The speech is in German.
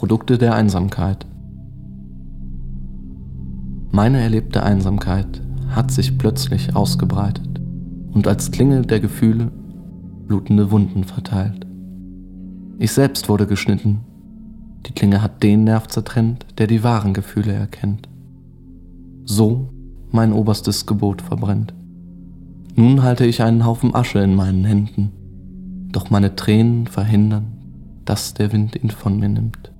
Produkte der Einsamkeit. Meine erlebte Einsamkeit hat sich plötzlich ausgebreitet und als Klinge der Gefühle blutende Wunden verteilt. Ich selbst wurde geschnitten. Die Klinge hat den Nerv zertrennt, der die wahren Gefühle erkennt. So mein oberstes Gebot verbrennt. Nun halte ich einen Haufen Asche in meinen Händen, doch meine Tränen verhindern, dass der Wind ihn von mir nimmt.